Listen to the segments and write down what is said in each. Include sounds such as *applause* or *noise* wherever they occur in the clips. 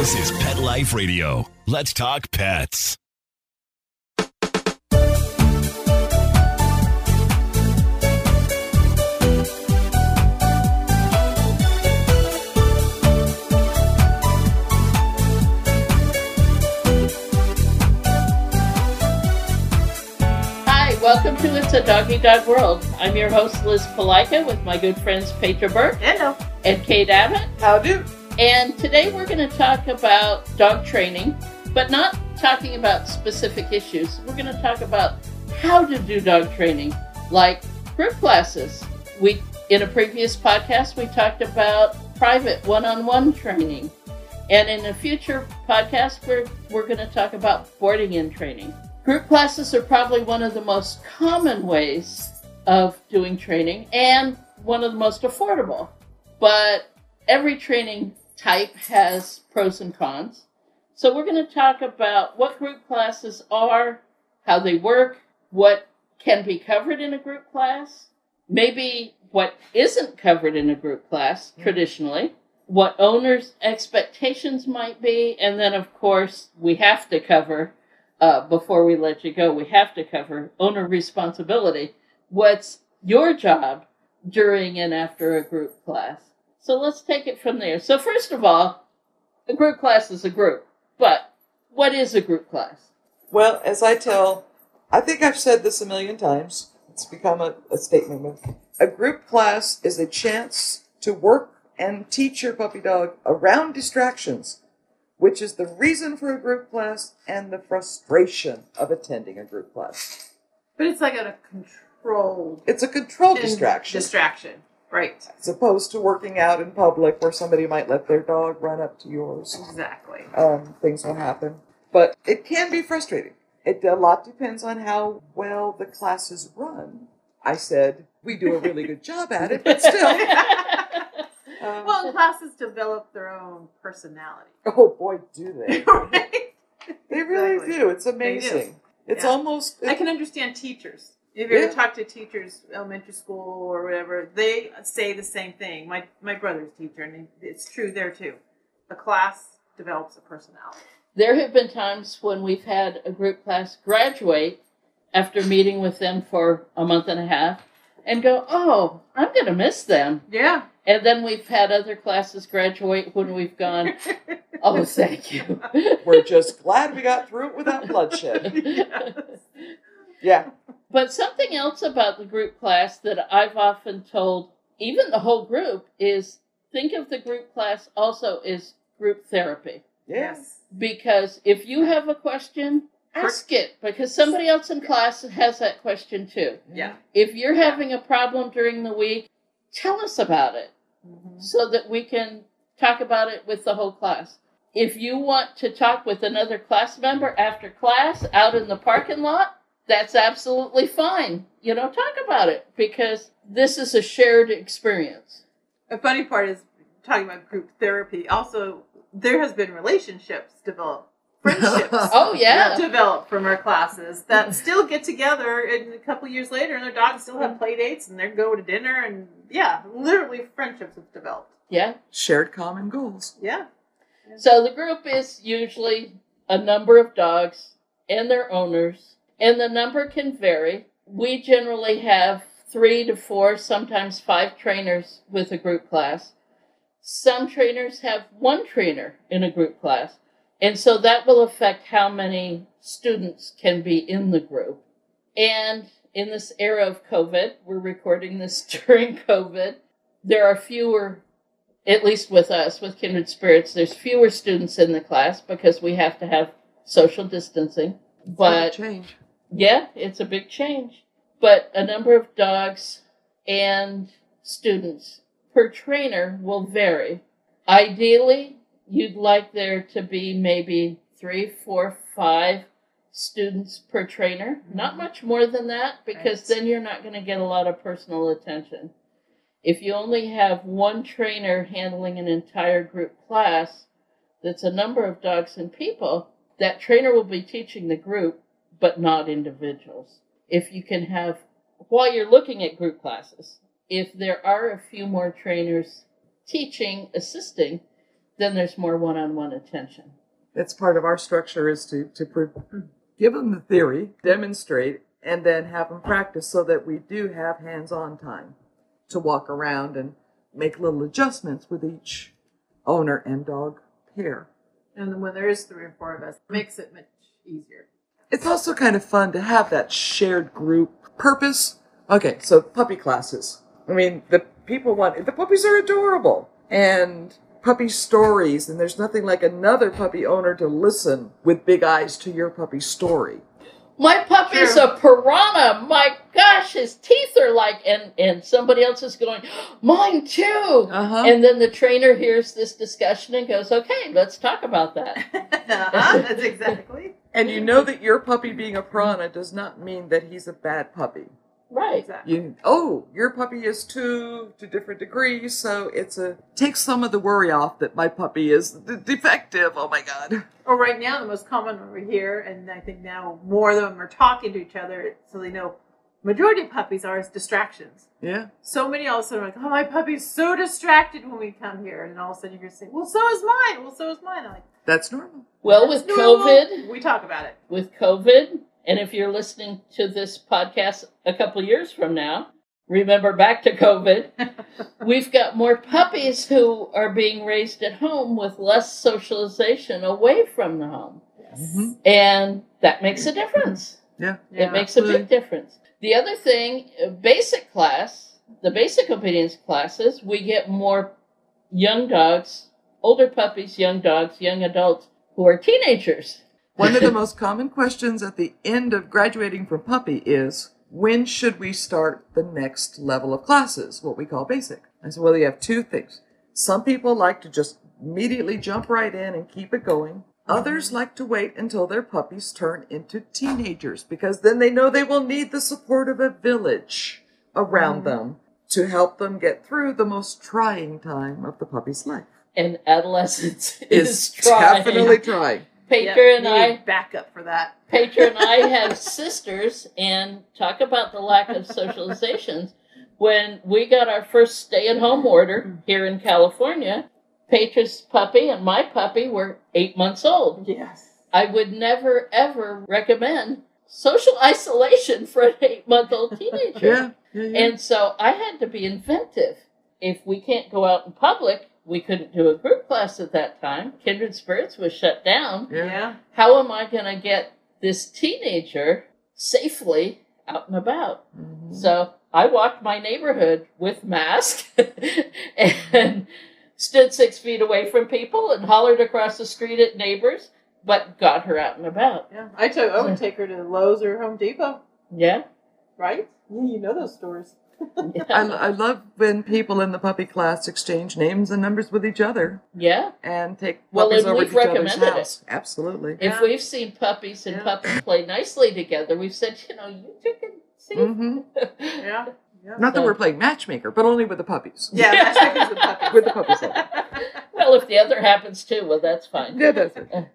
This is Pet Life Radio. Let's talk pets. Hi, welcome to It's a Doggy Dog World. I'm your host, Liz Palika, with my good friends Petra Burke Hello. and Kate Abbott. How do? And today we're going to talk about dog training, but not talking about specific issues. We're going to talk about how to do dog training, like group classes. We in a previous podcast we talked about private one-on-one training. And in a future podcast we're we're going to talk about boarding in training. Group classes are probably one of the most common ways of doing training and one of the most affordable. But every training type has pros and cons. So we're going to talk about what group classes are, how they work, what can be covered in a group class, maybe what isn't covered in a group class traditionally, what owners' expectations might be, and then, of course, we have to cover, uh, before we let you go, we have to cover owner responsibility. What's your job during and after a group class? So let's take it from there. So, first of all, a group class is a group, but what is a group class? Well, as I tell, I think I've said this a million times. It's become a, a statement. A group class is a chance to work and teach your puppy dog around distractions, which is the reason for a group class and the frustration of attending a group class. But it's like a controlled It's a controlled distraction, Distraction. Right. as opposed to working out in public where somebody might let their dog run up to yours. Exactly. um, things will happen. But it can be frustrating. It a lot depends on how well the classes run. I said we do a really good job at it, but still. *laughs* Um, well, classes develop their own personality. *laughs* oh boy, do they? *laughs* right? They really Exactly. do. It's amazing. It's Yeah. almost. I can understand teachers. If you Yeah. ever talk to teachers, elementary school or whatever, they say the same thing. My my brother's teacher, and it's true there too. A class develops a personality. There have been times when we've had a group class graduate after meeting with them for a month and a half and go, Oh, I'm going to miss them. Yeah. And then we've had other classes graduate when we've gone, *laughs* Oh, thank you. We're just glad we got through it without bloodshed. *laughs* Yes. Yeah. But something else about the group class that I've often told, even the whole group, is think of the group class also as group therapy. Yes. Because if you have a question, ask it because somebody else in class has that question too. Yeah. If you're having a problem during the week, tell us about it Mhm. so that we can talk about it with the whole class. If you want to talk with another class member after class out in the parking lot, that's absolutely fine. You know, talk about it because this is a shared experience. The funny part is talking about group therapy. Also, there has been relationships develop, *laughs* friendships Oh, yeah. develop from our classes that still get together and a couple years later, and their dogs still have play dates and they go to dinner and yeah, literally friendships have developed. Yeah. Shared common goals. Yeah. So the group is usually a number of dogs and their owners, and the number can vary. We generally have three to four, sometimes five trainers with a group class. Some trainers have one trainer in a group class, and so that will affect how many students can be in the group. And in this era of COVID, we're recording this *laughs* during COVID, there are fewer at least with us, with Kindred Spirits, there's fewer students in the class because we have to have social distancing. But change. Yeah, it's a big change. But a number of dogs and students per trainer will vary. Ideally, you'd like there to be maybe three, four, five students per trainer. Not mm-hmm. much more than that because Right. then you're not going to get a lot of personal attention. If you only have one trainer handling an entire group class that's a number of dogs and people, that trainer will be teaching the group, but not individuals. If you can have, while you're looking at group classes, if there are a few more trainers teaching, assisting, then there's more one-on-one attention. That's part of our structure is to to pre- give them the theory, demonstrate, and then have them practice so that we do have hands-on time to walk around and make little adjustments with each owner and dog pair. And then when there is three or four of us, it makes it much easier. It's also kind of fun to have that shared group purpose. Okay, so puppy classes. I mean, the people want the puppies are adorable and puppy stories, and there's nothing like another puppy owner to listen with big eyes to your puppy story. My puppy's True. a piranha. My gosh, his teeth are like, and and somebody else is going, mine too. Uh-huh. And then the trainer hears this discussion and goes, okay, let's talk about that. *laughs* uh-huh, that's exactly. And you know that your puppy being a piranha does not mean that he's a bad puppy. Right. Exactly. You oh, your puppy is too to different degrees, so it's a takes some of the worry off that my puppy is d- defective. Oh my god. Or right now, the most common over here, and I think now more of them are talking to each other, so they know majority of puppies are as distractions. Yeah. So many all of a sudden are like, oh, my puppy's so distracted when we come here, and all of a sudden you're gonna say, well, so is mine. Well, so is mine. I'm like, That's normal. Well, with "That's normal." COVID, we talk about it. with COVID, and if you're listening to this podcast a couple years from now, remember back to COVID, *laughs* we've got more puppies who are being raised at home with less socialization away from the home. Mhm. And that makes a difference. Yeah. It makes a big difference. The other thing, uh, basic class, the basic obedience classes, we get more young dogs, older puppies, young dogs, young adults who are teenagers. One of the most common questions at the end of graduating from puppy is when should we start the next level of classes, what we call basic? I said, well, you have two things. Some people like to just immediately jump right in and keep it going. Others like to wait until their puppies turn into teenagers because then they know they will need the support of a village around mm. them to help them get through the most trying time of the puppy's life. And adolescence *laughs* is, Is trying. definitely trying. Pater Yeah, and I need backup for that. Petra and I *laughs* have sisters, and talk about the lack of socializations. When we got our first stay at home order here in California, Petra's puppy and my puppy were eight months old. Yes. I would never, ever recommend social isolation for an eight month old teenager. Yeah. yeah, yeah. And so I had to be inventive. If we can't go out in public, we couldn't do a group class at that time. Kindred Spirits was shut down yeah. Yeah. how am I going to get this teenager safely out and about? Mhm. So I walked my neighborhood with mask *laughs* and stood six feet away from people and hollered across the street at neighbors, but got her out and about. Yeah. I took. I would take her to Lowe's or Home Depot. Yeah. Right? Yeah, you know those stores. *laughs* I, I love when people in the puppy class exchange names and numbers with each other yeah. and take Well, puppies and over we've to each other's recommended it. house. Absolutely. If Yeah. we've seen puppies and Yeah. puppies play nicely together, we've said, you know, you two can see. hmm Yeah. *laughs* Yeah. Not that we're playing matchmaker, but only with the puppies. Yeah, matchmakers with puppies. *laughs* With the puppies. well, if the other happens too, well, that's fine. yeah, that's it.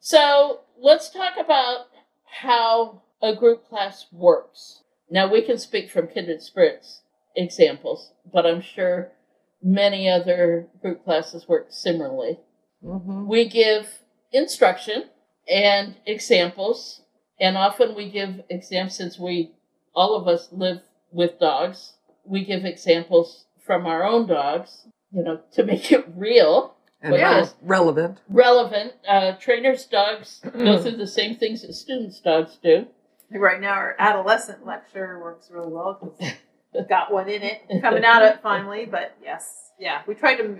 So let's talk about how a group class works. Now we can speak from kindred spirits examples, but I'm sure many other group classes work similarly. hmm We give instruction and examples, and often we give examples since we all of us live with dogs. We give examples from our own dogs, you know, to make it real And rele- relevant. relevant. Uh, trainers' dogs go *clears throat* through the same things that students' dogs do. Right now, our adolescent lecture works really well because we've *laughs* got one in it coming out of it finally. But yes, yeah, we try to,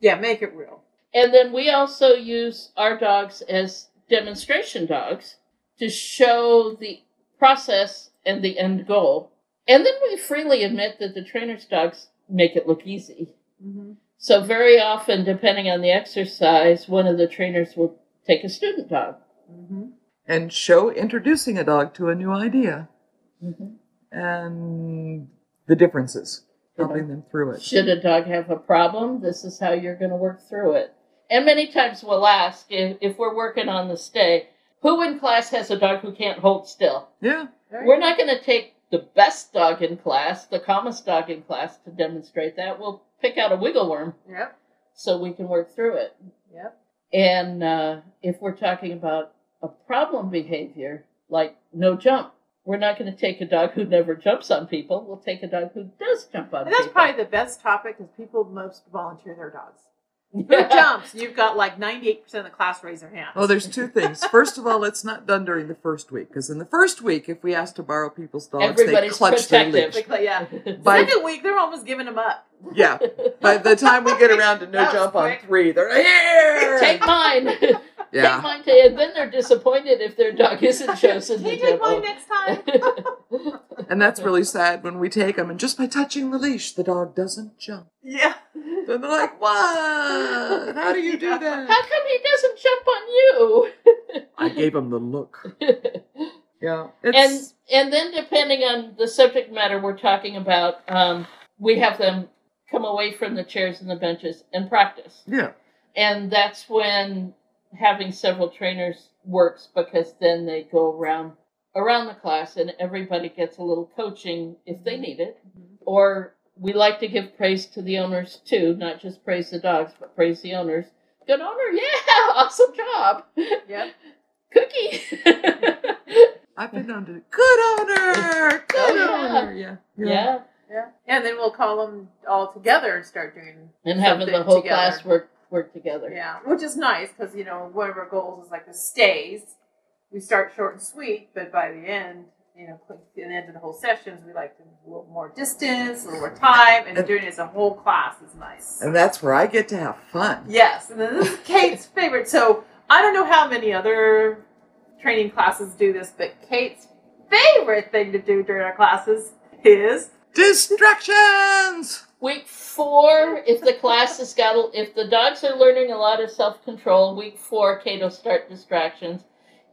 yeah, make it real. And then we also use our dogs as demonstration dogs to show the process and the end goal. And then we freely admit that the trainer's dogs make it look easy. Mm-hmm. So, very often, depending on the exercise, one of the trainers will take a student dog. Mm-hmm. And show introducing a dog to a new idea Mhm. and the differences, helping them through it. Should a dog have a problem, this is how you're going to work through it. And many times we'll ask if, if we're working on the stay, who in class has a dog who can't hold still? Yeah. We're not going to take the best dog in class, the calmest dog in class, to demonstrate that. We'll pick out a wiggle worm. Yep. so we can work through it. Yep. And uh, if we're talking about a problem behavior, like no jump, we're not going to take a dog who never jumps on people. We'll take a dog who does jump on people. And that's people. probably the best topic because people most volunteer their dogs. *laughs* Who jumps? You've got like 98% of the class raise their hands. Oh, there's two things. First of all, it's not done during the first week because in the first week, if we ask to borrow people's dogs, Everybody's they clutch protective. their leash. Like, yeah. *laughs* By- Second week, they're almost giving them up. Yeah. By the time we get around to no *laughs* That was jump on three, they're like, here. take mine. Take yeah. mine, to, and then they're disappointed if their dog isn't *laughs* chosen Can to you take demo. mine next time? *laughs* And that's really sad when we take them, and just by touching the leash, the dog doesn't jump. yeah. Then they're like, what? How do you do *laughs* that? How come he doesn't jump on you? I gave him the look. Yeah. and and then depending on the subject matter we're talking about, um, we have them come away from the chairs and the benches and practice. yeah. And that's when having several trainers works because then they go around around the class and everybody gets a little coaching if they mm-hmm. need it. Mm-hmm. Or we like to give praise to the owners too, not just praise the dogs, but praise the owners. Good owner, *laughs* yeah, awesome job. Yep. Cookie. *laughs* I've been known to, good owner, *laughs* oh, good Oh, yeah. owner. Yeah. yeah. Yeah. And then we'll call them all together and start doing And having the whole together. class work work together. Yeah, which is nice because you know one of our goals is like the stays. We start short and sweet, but by the end, you know, at the end of the whole sessions, we like to a little more distance, a little more time, and And- doing it as a whole class is nice. And that's where I get to have fun. Yes, and then this is Kate's favorite. So I don't know how many other training classes do this, but Kate's favorite thing to do during our classes is Distractions! Week four, if the class has got, a- if the dogs are learning a lot of self control, week four, Kate will start distractions.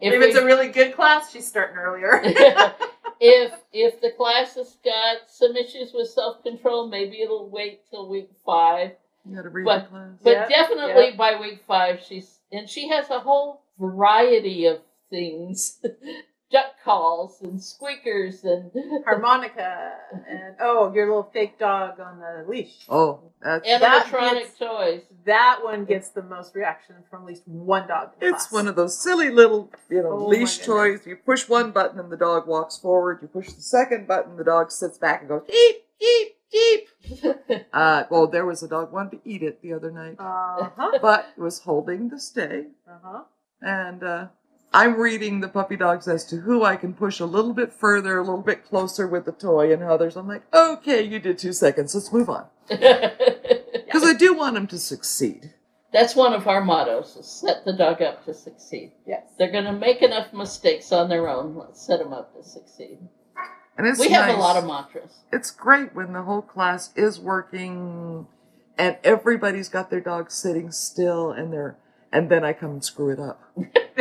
if, If, it's we- a really good class, she's starting earlier. *laughs* *laughs* if if the class has got some issues with self control, maybe it'll wait till week five. You gotta read But- class. But Yep, definitely by week five, she's and she has a whole variety of things, *laughs* duck calls and squeakers and *laughs* harmonica and oh your little fake dog on the leash Oh, that's animatronic gets- toys. that one gets the most reaction from at least one dog in the It's class. one of those silly little, you know, Oh leash toys. You push one button and the dog walks forward. You push the second button, the dog sits back and goes eep, eep, eep. *laughs* Uh, well, there was a dog wanted to eat it the other night, uh-huh but was holding the stay. uh-huh And uh, I'm reading the puppy dogs as to who I can push a little bit further, a little bit closer with the toy, and others. I'm like, okay, you did two seconds. Let's move on. *laughs* Because I do want them to succeed. That's one of our mottos: is set the dog up to succeed. yes They're going to make enough mistakes on their own. Let's set them up to succeed. And it's we have a lot of mantras. it's great when the whole class is working and everybody's got their dog sitting still and they're and then I come and screw it up. *laughs*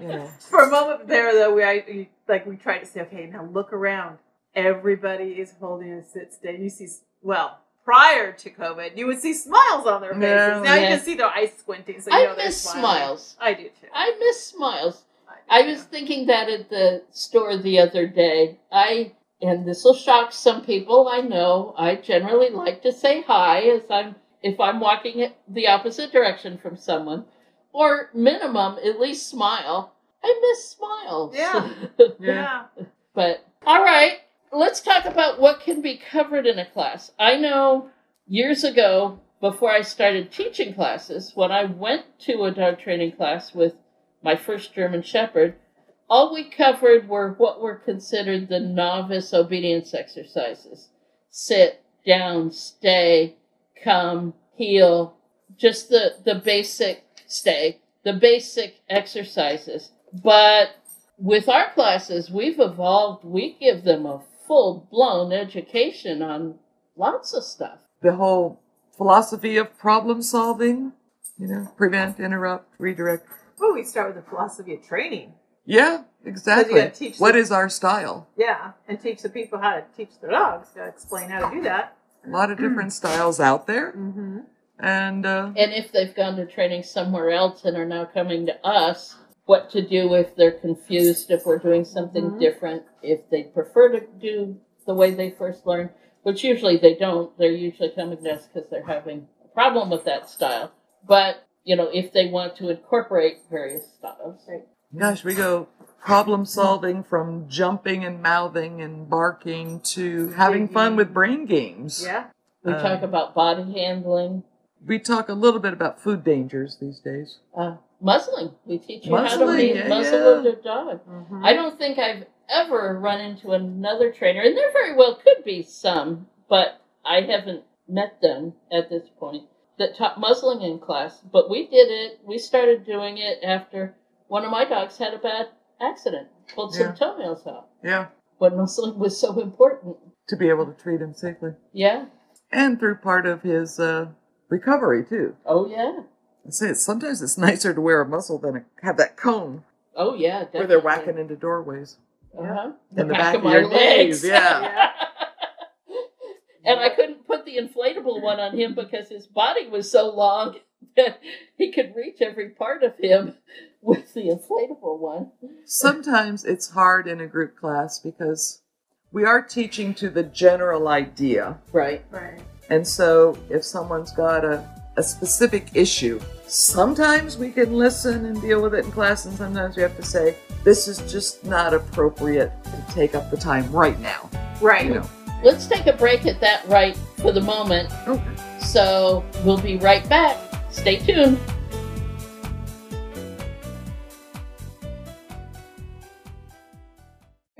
Yeah. You know. *laughs* for a moment there though we I, like we tried to say okay now look around everybody is holding a sit stand. you see well prior to covid you would see smiles on their faces Yeah. now you can see their eyes squinting so you I they're miss smiling. smiles. i do too I miss smiles. do I was thinking that at the store the other day. I and this will shock some people. I know. I generally like to say hi as I'm if I'm walking the opposite direction from someone, or minimum at least smile. I miss smiles. Yeah. Yeah. *laughs* yeah But all right, let's talk about what can be covered in a class. I know years ago, before I started teaching classes, when I went to a dog training class with my first German Shepherd, all we covered were what were considered the novice obedience exercises sit, down, stay, come, heel, just the, the basic stay, the basic exercises. But with our classes, we've evolved, we give them a full blown education on lots of stuff. The whole philosophy of problem solving, you know, prevent, interrupt, redirect. well we start with the philosophy of training Yeah, exactly. gotta teach What them- is our style? yeah and teach the people how to teach their dogs to explain how to do that A lot of different styles out there. mm-hmm. And uh, And if they've gone to training somewhere else and are now coming to us, what to do if they're confused, if we're doing something Mhm. different, if they prefer to do the way they first learned, which usually they don't. They're usually coming to us because they're having a problem with that style. But, you know, if they want to incorporate various styles. Gosh, we go problem solving from jumping and mouthing and barking to having fun with brain games. Yeah. We Uh, talk about body handling, We talk a little bit about food dangers these days. uh, muzzling. We teach you how to Muzzling, yeah, muzzle yeah. a dog. Mhm. I don't think I've ever run into another trainer, and there very well could be some, but I haven't met them at this point that taught muzzling in class. But we did it. We started doing it after one of my dogs had a bad accident, pulled Yeah. some toenails out. Yeah. When muzzling was so important. To be able to treat him safely. Yeah. And through part of his uh, recovery, too. Oh yeah. I say it, sometimes it's nicer to wear a muzzle than a, have that cone Oh yeah. where they're whacking into doorways. Uh-huh. In the back of your knees, yeah. *laughs* Yeah. and I couldn't put the inflatable one on him because his body was so long *laughs* that he could reach every part of him *laughs* with the inflatable one. Sometimes it's hard in a group class because we are teaching to the general idea. Right. Right. And so if someone's got a, a specific issue, sometimes we can listen and deal with it in class, and sometimes we have to say, this is just not appropriate to take up the time right now. Right. You know. Let's take a break at that right for the moment. Okay. So we'll be right back. Stay tuned.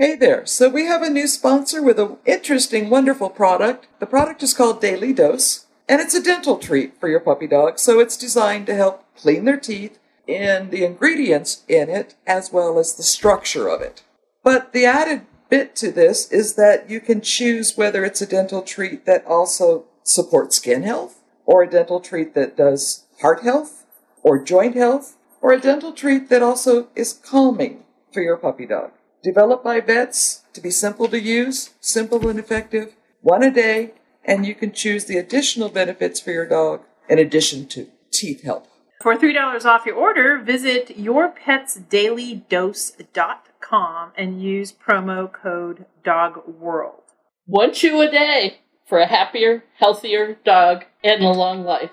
Hey there. So we have a new sponsor with an interesting, wonderful product. The product is called Daily Dose, and it's a dental treat for your puppy dog. So it's designed to help clean their teeth and the ingredients in it, as well as the structure of it. But the added bit to this is that you can choose whether it's a dental treat that also supports skin health, or a dental treat that does heart health, or joint health, or a dental treat that also is calming for your puppy dog. Developed by vets to be simple to use, simple and effective, one a day, and you can choose the additional benefits for your dog in addition to teeth help. For $3 off your order, visit yourpetsdailydose.com and use promo code DOGWORLD. One chew a day for a happier, healthier dog and a long life.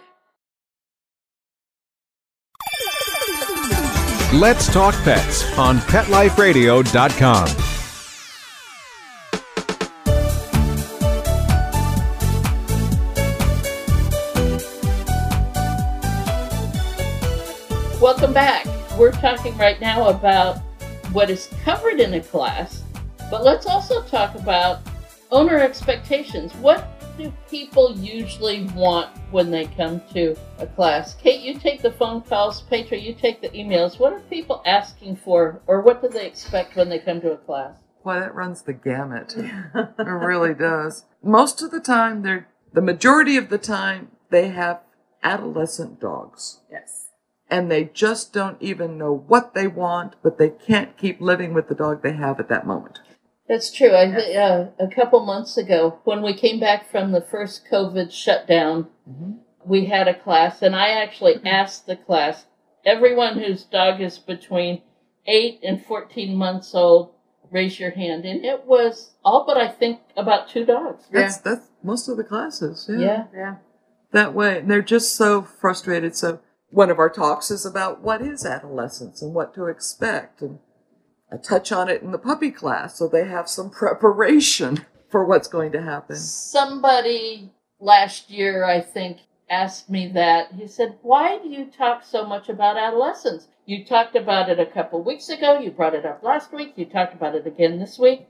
Let's Talk Pets on PetLifeRadio.com. Welcome back. We're talking right now about what is covered in a class, but let's also talk about owner expectations. What do people usually want when they come to a class? Kate, you take the phone calls. Petra, you take the emails. What are people asking for, or what do they expect when they come to a class? Well, that runs the gamut. It really does. Most of the time, they're the majority of the time they have adolescent dogs. Yes. And they just don't even know what they want, but they can't keep living with the dog they have at that moment. That's true. I thi- uh, a couple months ago, when we came back from the first COVID shutdown, we had a class, and I actually asked the class, everyone whose dog is between eight and fourteen months old, raise your hand, and it was all but I think about two dogs. That's that's most of the classes. Yeah. Yeah. Yeah. That way, and they're just so frustrated. So one of our talks is about what is adolescence and what to expect, and I touch on it in the puppy class, so they have some *laughs* preparation for what's going to happen. Somebody last year, I think, asked me that. He said, Why do you talk so much about adolescence? You talked about it a couple weeks ago, you brought it up last week, you talked about it again this week.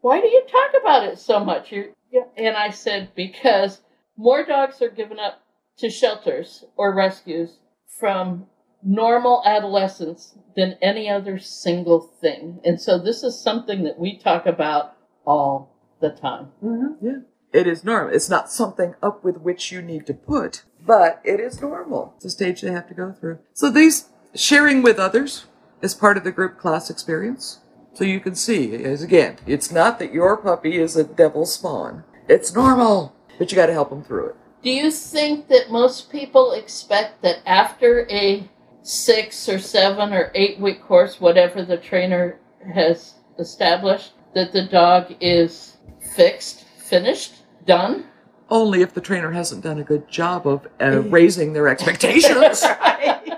Why do you talk about it so much? You, you, and I said, Because more dogs are given up to shelters or rescues from normal adolescence than any other single thing. And so this is something that we talk about all the time. Mm-hmm. Yeah. It is normal. It's not something up with which you need to put, but it is normal. It's a stage they have to go through. So these sharing with others is part of the group class experience. So you can see, as again, it's not that your puppy is a devil spawn. It's normal, but you got to help them through it. Do you think that most people expect that after a six or seven or eight week course, whatever the trainer has established, that the dog is fixed, finished, done? Only if the trainer hasn't done a good job of uh, *laughs* raising their expectations, *laughs* right.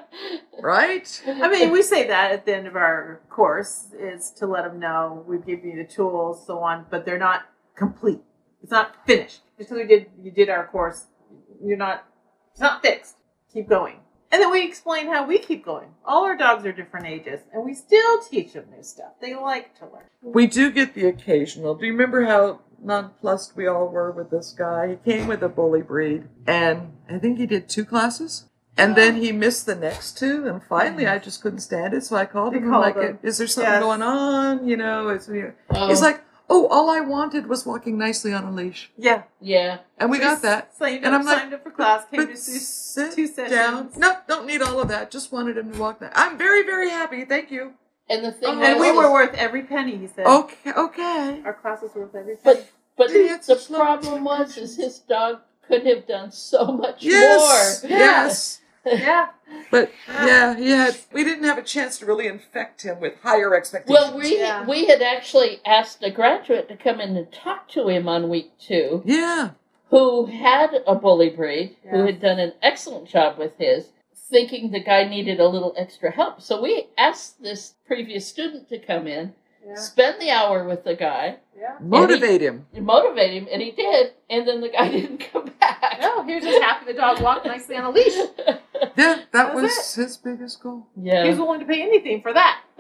right? I mean, we say that at the end of our course is to let them know we've given you the tools, so on, but they're not complete. It's not finished. Just because we did you did our course, you're not. It's not fixed. Keep going. And then we explain how we keep going. All our dogs are different ages, and we still teach them new stuff. They like to learn. We do get the occasional. Do you remember how nonplussed we all were with this guy? He came with a bully breed, and I think he did two classes. And then he missed the next two, and finally I just couldn't stand it, so I called You him. I'm called like, him. "Is there something Yes. going on?" You know, it's you know. Oh, he's like, "Oh, all I wanted was walking nicely on a leash," Yeah, yeah. and we got that. Signed And up, I'm like, signed up for class. Came But to two, sit two sessions. down. No, don't need all of that. Just wanted him to walk that. I'm very, very happy. Thank you. And the thing Oh, and we were worth every penny. He said. Okay, okay. Our class was worth every penny. But but He the problem was is his dog could have done so much Yes, more. yes. Yeah. But yeah, he had. We didn't have a chance to really infect him with higher expectations. Well, we Yeah. we had actually asked a graduate to come in and talk to him on week two, yeah, who had a bully breed, who had done an excellent job with his, thinking the guy needed a little extra help. So we asked this previous student to come in, Yeah. spend the hour with the guy, Yeah. motivate him. motivate him, and he did. And then the guy *laughs* didn't come back. No, he was just happy the dog walked nicely on a leash. *laughs* Yeah, that That was was his biggest goal. yeah. He was willing to pay anything for that. *laughs*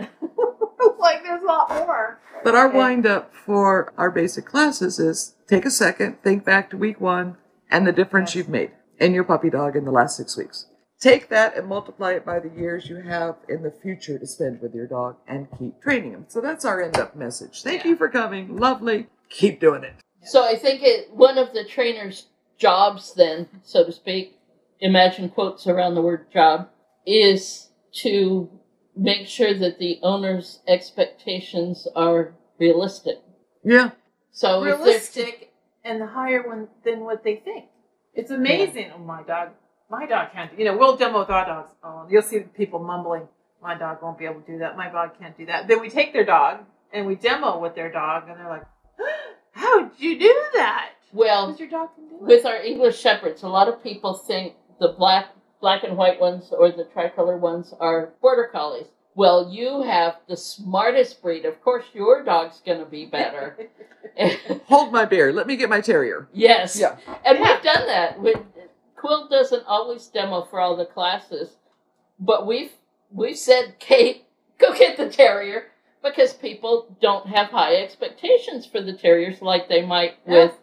like there's a lot more. But our wind up for our basic classes is take a second, think back to week one and the difference Yes. you've made in your puppy dog in the last six weeks. Take that and multiply it by the years you have in the future to spend with your dog and keep training him. So that's our end up message. Thank Yeah. you for coming. Lovely. Keep doing it. So I think it one of the trainer's jobs, then, so to speak, imagine quotes around the word job, is to make sure that the owner's expectations are realistic. Yeah. So if they're- realistic and higher one than what they think. It's amazing. Oh, my dog, my dog can't. You know, we'll demo with our dogs. Oh, you'll see people mumbling. My dog won't be able to do that. My dog can't do that. Then we take their dog and we demo with their dog, and they're like, *gasps* "How'd you do that?" well, Because your dog can do it. with our English shepherds, a lot of people think the black black and white ones or the tricolor ones are border collies. Well, you have the smartest breed. Of course, your dog's going to be better. *laughs* *laughs* Hold my beer. Let me get my terrier. yes. Yeah. And Yeah. we've done that. We, Quill doesn't always demo for all the classes, but we've we've said, Kate, go get the terrier because people don't have high expectations for the terriers like they might Yeah. with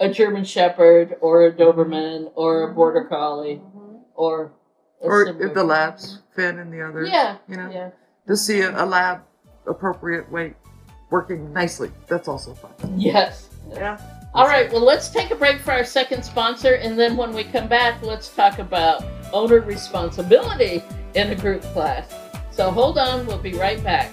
a German Shepherd or a Doberman or a Border Collie Mhm. or a Or similar- if the labs, Finn and the others. Yeah, You know, yeah, to see a, a lab appropriate weight working nicely. That's also fun. yes. Yeah. All right, well, let's take a break for our second sponsor, and then when we come back, let's talk about owner responsibility in a group class. So hold on, we'll be right back.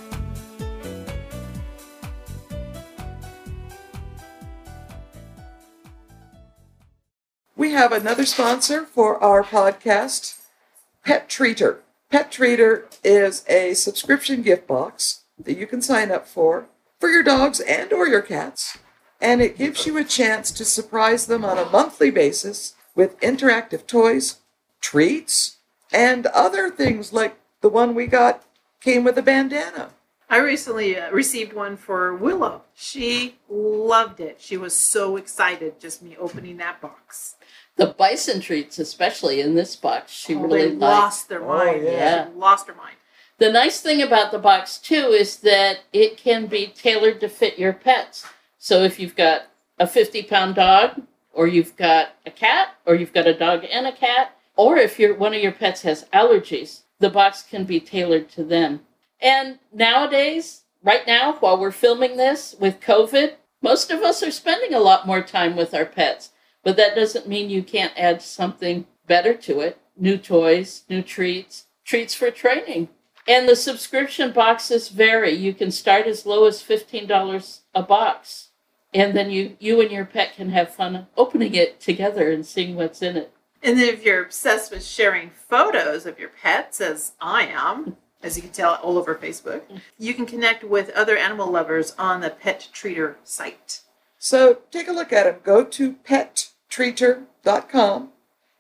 We have another sponsor for our podcast, Pet Treater. Pet Treater is a subscription gift box that you can sign up for for your dogs and or your cats, and it gives you a chance to surprise them on a monthly basis with interactive toys, treats, and other things like the one we got came with a bandana. I recently uh, received one for Willow. She loved it. She was so excited just me opening that box. The bison treats, especially in this box, she Oh, really they liked. lost their mind. Oh, mind. yeah. She lost her mind. The nice thing about the box too is that it can be tailored to fit your pets. So if you've got a 50 pound dog, or you've got a cat, or you've got a dog and a cat, or if your one of your pets has allergies, the box can be tailored to them. And nowadays, right now, while we're filming this with COVID, most of us are spending a lot more time with our pets. But that doesn't mean you can't add something better to it new toys, new treats, treats for training. And the subscription boxes vary. You can start as low as $15 a box. And then you, you and your pet can have fun opening it together and seeing what's in it. And then if you're obsessed with sharing photos of your pets, as I am, as you can tell all over Facebook, you can connect with other animal lovers on the Pet Treater site. So take a look at them. Go to pettreater.com.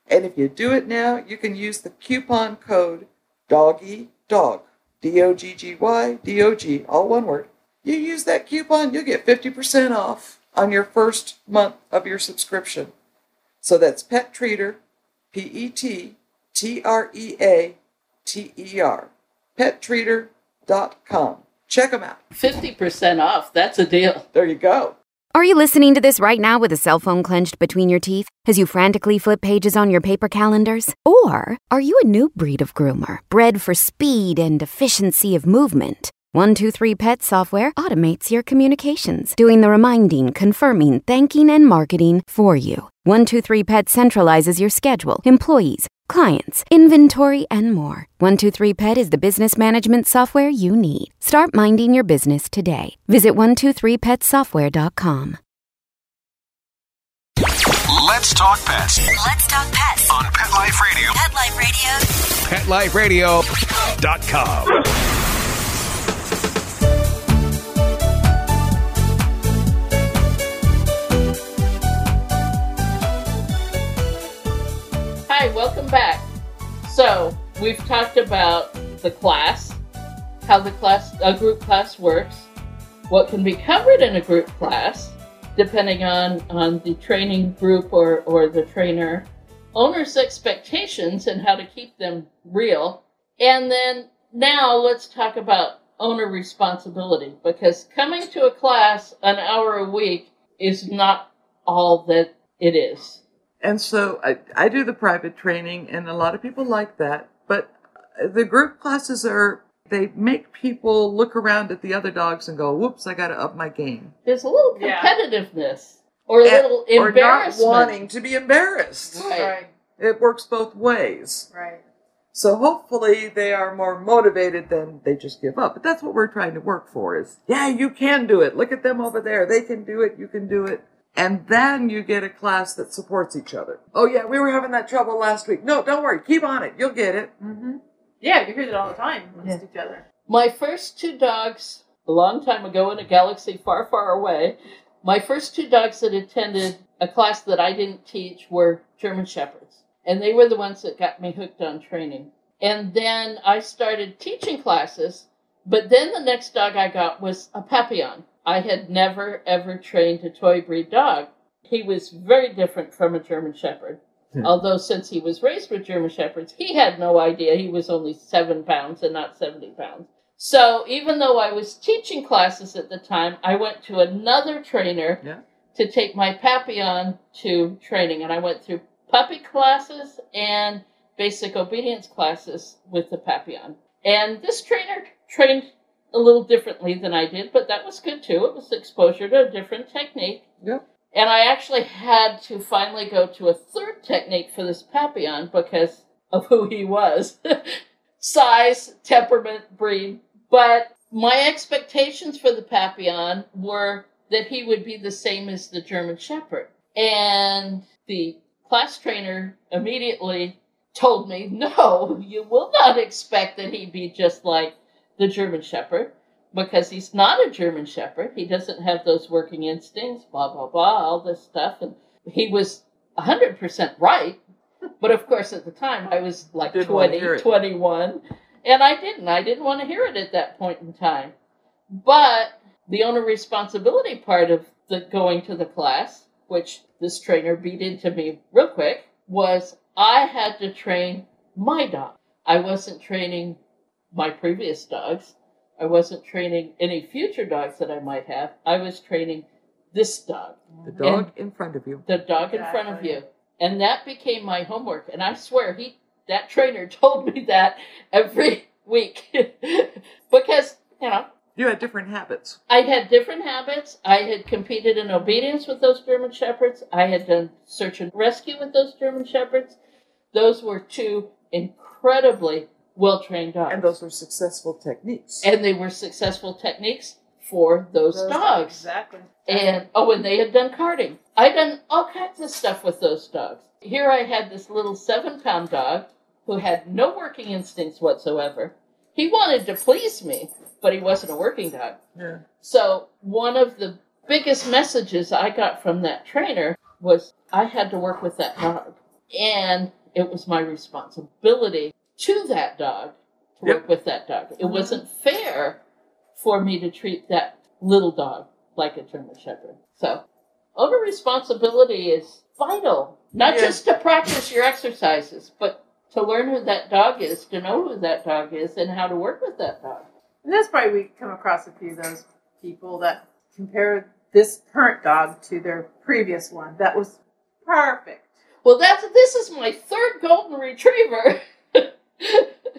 And if you do it now, you can use the coupon code DOGGY DOG. D O G G Y D O G, all one word. You use that coupon, you'll get 50% off on your first month of your subscription. So that's Pet Treater, P E T T R E A T E R. PetTreater.com. Check them out. 50% off. That's a deal. There you go. Are you listening to this right now with a cell phone clenched between your teeth as you frantically flip pages on your paper calendars? Or are you a new breed of groomer, bred for speed and efficiency of movement? 123 Pet software automates your communications, doing the reminding, confirming, thanking, and marketing for you. 123 Pet centralizes your schedule, employees, clients, inventory, and more. 123 Pet is the business management software you need. Start minding your business today. Visit 123petsoftware.com. Let's talk pets Let's talk pets. on Pet Life Radio. Pet Life Radio. PetLifeRadio.com. Hi, welcome back. So, we've talked about the class, how the class, a group class works, what can be covered in a group class, depending on, on the training group or, or the trainer, owner's expectations and how to keep them real. And then now let's talk about owner responsibility because coming to a class an hour a week is not all that it is. And so I, I do the private training, and a lot of people like that. But the group classes are, they make people look around at the other dogs and go, whoops, I got to up my game. There's a little Yeah. competitiveness or a And- little or not wanting to be embarrassed. Right. Right. It works both ways. Right. So hopefully they are more motivated than they just give up. But that's what we're trying to work for is, yeah, you can do it. Look at them over there. They can do it. You can do it. And then you get a class that supports each other. Oh yeah, we were having that trouble last week. No, don't worry. Keep on it. You'll get it. Mm-hmm. Yeah, you hear that all the time amongst each other. My first two dogs, a long time ago in a galaxy far, far away, my first two dogs that attended a class that I didn't teach were German Shepherds. And they were the ones that got me hooked on training. And then I started teaching classes, but then the next dog I got was a Papillon. I had never, ever trained a toy breed dog. He was very different from a German Shepherd. Hmm. Although, since he was raised with German Shepherds, he had no idea he was only seven pounds and not 70 pounds. So, even though I was teaching classes at the time, I went to another trainer Yeah. to take my Papillon to training. And I went through puppy classes and basic obedience classes with the Papillon. And this trainer trained a little differently than I did, but that was good too. It was exposure to a different technique. Yep. And I actually had to finally go to a third technique for this Papillon because of who he was *laughs* size, temperament, breed. But my expectations for the Papillon were that he would be the same as the German Shepherd. And the class trainer immediately told me, no, you will not expect that he be just like the German Shepherd because he's not a German Shepherd. He doesn't have those working instincts, blah, blah, blah, all this stuff. And he was 100% right. But of course, at the time, I was like Didn't 20, 21, and I didn't. I didn't want to hear it at that point in time. But the owner responsibility part of the going to the class, which this trainer beat into me real quick, was I had to train my dog. I wasn't training my previous dogs. I wasn't training any future dogs that I might have. I was training this dog, The dog in front of you. the dog in front of you. And that became my homework. And I swear he that trainer *laughs* told me that every *laughs* week. *laughs* because, you know, You had different habits. I had different habits. I had competed in obedience with those German Shepherds. I had done search and rescue with those German Shepherds. Those were two incredibly well trained dogs. And those were successful techniques. And they were successful techniques for those, Those dogs. Exactly. And oh, and they had done carting. I'd done all kinds of stuff with those dogs. Here I had this little seven pound dog who had no working instincts whatsoever. He wanted to please me, but he wasn't a working dog. Yeah. So, one of the biggest messages I got from that trainer was I had to work with that dog. And it was my responsibility to that dog to Yep. work with that dog. It mm-hmm. wasn't fair for me to treat that little dog like a German Shepherd. So, owner responsibility is vital, not Yeah. just to practice your exercises, but to learn who that dog is, to know who that dog is, and how to work with that dog. And that's probably we come across a few of those people that compare this current dog to their previous one. That was perfect. Well, that's this is my third golden retriever. *laughs*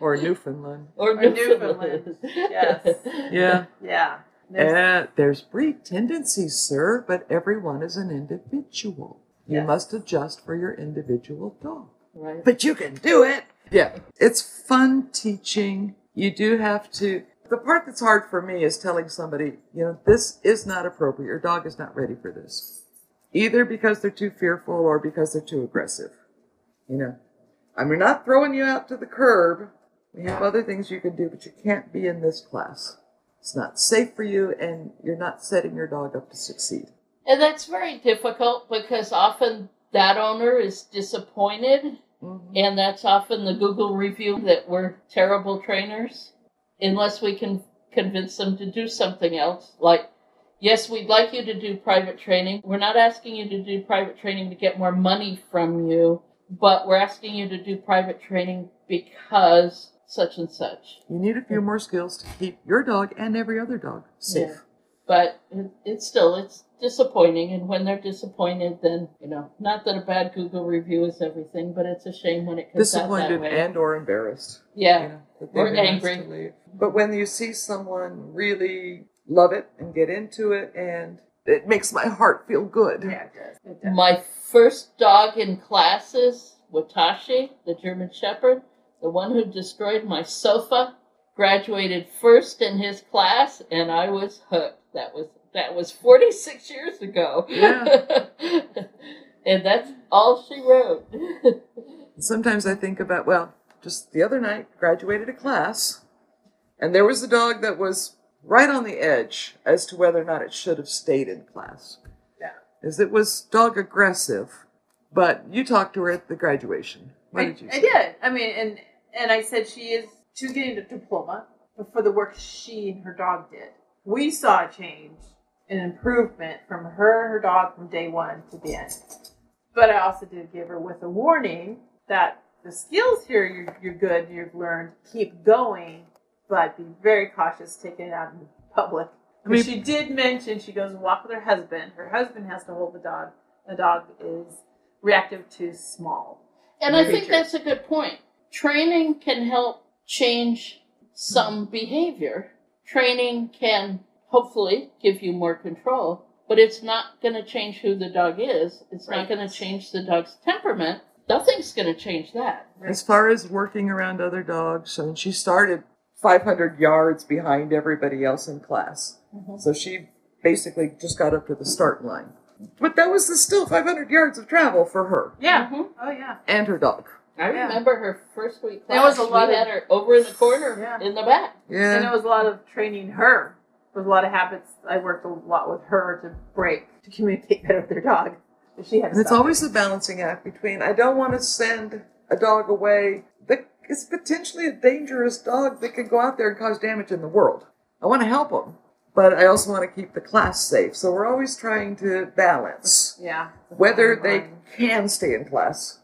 Or Newfoundland. or Or Newfoundland. Newfoundland. Yes. *laughs* Yeah. Yeah. There's- Uh, there's breed tendencies, sir, but everyone is an individual. You Yes. must adjust for your individual dog. right. But you can do it. Yeah. It's fun teaching. You do have to. The part that's hard for me is telling somebody, you know, this is not appropriate. Your dog is not ready for this. Either because they're too fearful or because they're too aggressive. You know, I mean, not throwing you out to the curb. We have other things you can do, but you can't be in this class. It's not safe for you, and you're not setting your dog up to succeed. And that's very difficult because often that owner is disappointed, Mhm. and that's often the Google review that we're terrible trainers, unless we can convince them to do something else. Like, yes, we'd like you to do private training. We're not asking you to do private training to get more money from you, but we're asking you to do private training because such and such. You need a few more skills to keep your dog and every other dog safe. Yeah. But it, it's still it's disappointing, and when they're disappointed, then you know, not that a bad Google review is everything, but it's a shame when it comes out that disappointed way. and or embarrassed. yeah, you know, Or they've angry. to leave. But when you see someone really love it and get into it, and it makes my heart feel good. yeah, it does. It does. my first dog in classes, Watashi, the German Shepherd, the one who destroyed my sofa, graduated first in his class, and I was hooked. That was that was forty six years ago. Yeah. *laughs* and that's all she wrote. *laughs* Sometimes I think about, well, just the other night, graduated a class, and there was a dog that was right on the edge as to whether or not it should have stayed in class. Yeah. As it was dog aggressive, but you talked to her at the graduation. What I, did you I say? did. I mean, and and I said she is she was getting a diploma, for the work she and her dog did, we saw a change, an improvement from her and her dog from day one to the end. But I also did give her with a warning that the skills here you're, you're good, you've learned, keep going, but be very cautious taking it out in public. I mean- she did mention she goes and walk with her husband. Her husband has to hold the dog. The dog is reactive to small. And I think that's a good point. Training can help change some behavior. Training can hopefully give you more control, but it's not going to change who the dog is. It's Right. not going to change the dog's temperament. Nothing's going to change that. As far as working around other dogs, I mean, she started 500 yards behind everybody else in class. So she basically just got up to the start line. But that was still 500 yards of travel for her Yeah. Mhm. Oh yeah. and her dog. I Yeah. remember her first week There class. was a lot we of- had her over in the corner Yeah. in the back. Yeah. And it was a lot of training her. There was a lot of habits. I worked a lot with her to break, to communicate *laughs* better with their dog. She had And it's always it. a balancing act between I don't want to send a dog away that is potentially a dangerous dog that could go out there and cause damage in the world. I want to help them, but I also want to keep the class safe. So we're always trying to balance Yeah. whether they can stay in class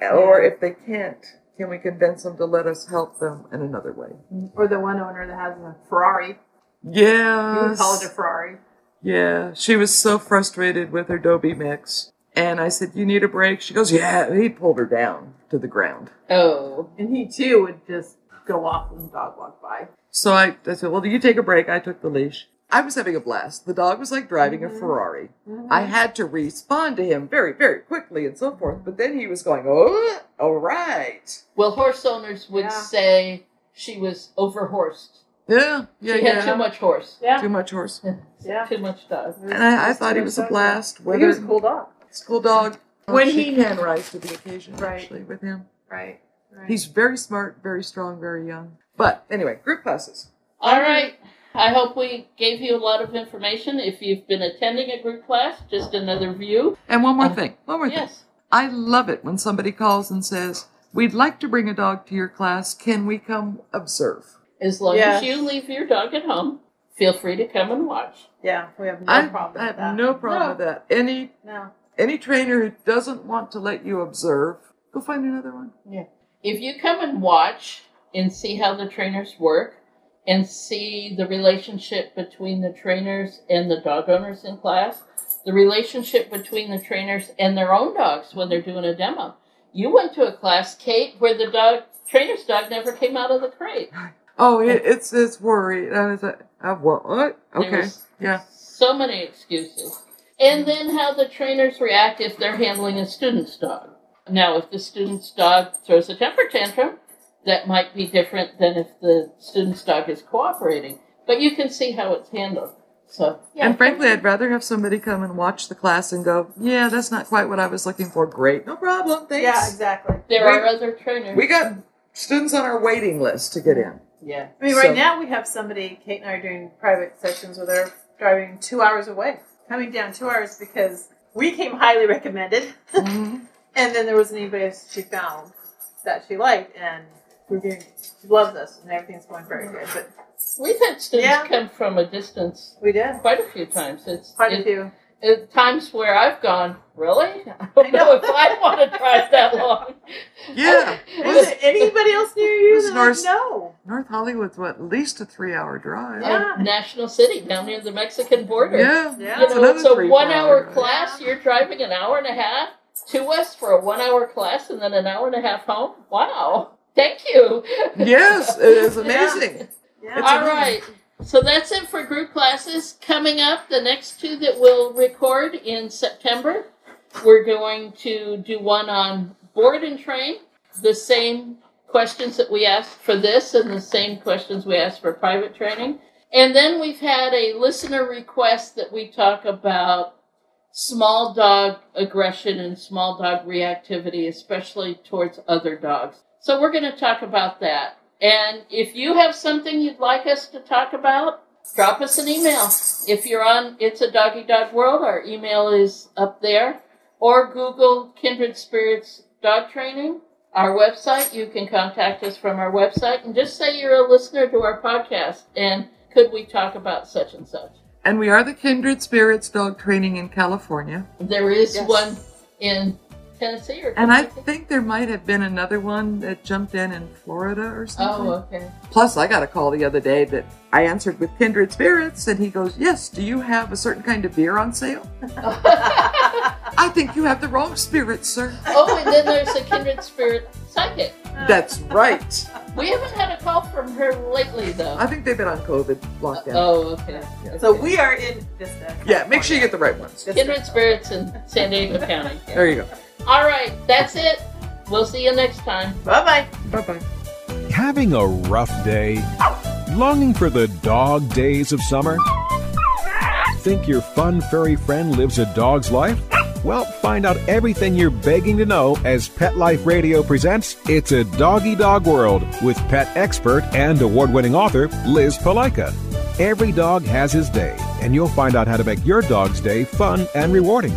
or if they can't, can we convince them to let us help them in another way? Or the one owner that has a Ferrari. Yeah. You would call it a Ferrari. Yeah, she was so frustrated with her Dobie mix. And I said, You need a break? She goes, Yeah. He pulled her down to the ground. Oh, And he too would just go off when the dog walked by. So I, I said, Well, do you take a break? I took the leash. I was having a blast. The dog was like driving a mm-hmm. Ferrari. Mm-hmm. I had to respond to him very, very quickly and so forth. But then he was going, Oh, all right. well, horse owners would Yeah. say she was overhorsed. Yeah, yeah, She yeah. had too much horse. Yeah. Too much horse. *laughs* Yeah. Too much dog. And I, I thought he was a blast. He was a cool dog. school dog, When she he- can rise to the occasion. Right. Actually, with him, Right. Right. he's very smart, very strong, very young. But anyway, group classes. All right. I hope we gave you a lot of information. If you've been attending a group class, just another view. And one more Uh, thing. One more thing. Yes. I love it when somebody calls and says, We'd like to bring a dog to your class. Can we come observe? As long Yeah. as you leave your dog at home, feel free to come and watch. Yeah, we have no I, problem I with have that. no problem with that. Any No. any trainer who doesn't want to let you observe, go find another one. Yeah. If you come and watch and see how the trainers work and see the relationship between the trainers and the dog owners in class, the relationship between the trainers and their own dogs when they're doing a demo. You went to a class, Kate, where the dog trainer's dog never came out of the crate. Oh, it, it's it's worried. I was like, uh, what? what? Okay, yeah. So many excuses. And then how the trainers react if they're handling a student's dog. Now, if the student's dog throws a temper tantrum, that might be different than if the student's dog is cooperating. But you can see how it's handled. So, yeah. And frankly, I'd rather have somebody come and watch the class and go, "Yeah, that's not quite what I was looking for." Great, no problem. Thanks. Yeah, exactly. there we- are other trainers. We got students on our waiting list to get in. yeah. I mean, So- right now we have somebody, Kate and I are doing private sessions with her, driving two hours away, coming down two hours because we came highly recommended, Mhm. *laughs* and then there wasn't anybody else she found that she liked, and we're getting, she loves us, and everything's going very good. But We've had students Yeah. come from a distance we did quite a few times. It's quite a it- few. at times where I've gone, really? *laughs* I don't know if I want to drive that *laughs* long. Yeah. Is there anybody else near you? was That North- I know. North Hollywood's what, at least a three-hour drive. Yeah. Uh, National City down near the Mexican border. Yeah, Yeah. You It's know, another it's a three, one four hour drive. class. You're driving an hour and a half to us for a one hour class and then an hour and a half home. Wow. Thank you. Yes, it is *laughs* amazing. Yeah. It's All amazing. right. So that's it for group classes. Coming up, the next two that we'll record in September, we're going to do one on board and train, the same questions that we asked for this and the same questions we asked for private training. And then we've had a listener request that we talk about small dog aggression and small dog reactivity, especially towards other dogs. So we're going to talk about that. And if you have something you'd like us to talk about, drop us an email. If you're on It's a Doggy Dog World, our email is up there. Or Google Kindred Spirits Dog Training, our website. You can contact us from our website and just say you're a listener to our podcast and could we talk about such and such. And we are the Kindred Spirits Dog Training in California. There is Yes. one in Tennessee or And I think there might have been another one that jumped in in Florida or oh, something. Oh, okay. Plus, I got a call the other day that I answered with Kindred Spirits, and he goes, Yes, do you have a certain kind of beer on sale? *laughs* I think you have the wrong spirit, sir. oh, and then there's a kindred spirit psychic. That's right. We haven't had a call from her lately, though. I think they've been on COVID lockdown. Oh, okay. So we are in Vista. yeah, make sure you get the right ones. Kindred spirits in San Diego County. There you go. All right, that's it. We'll see you next time. Bye bye. Bye bye. Having a rough day? Longing for the dog days of summer? Think your fun furry friend lives a dog's life? Well, find out everything you're begging to know as Pet Life Radio presents It's a Doggy Dog World with pet expert and award winning author Liz Palika. Every dog has his day, and you'll find out how to make your dog's day fun and rewarding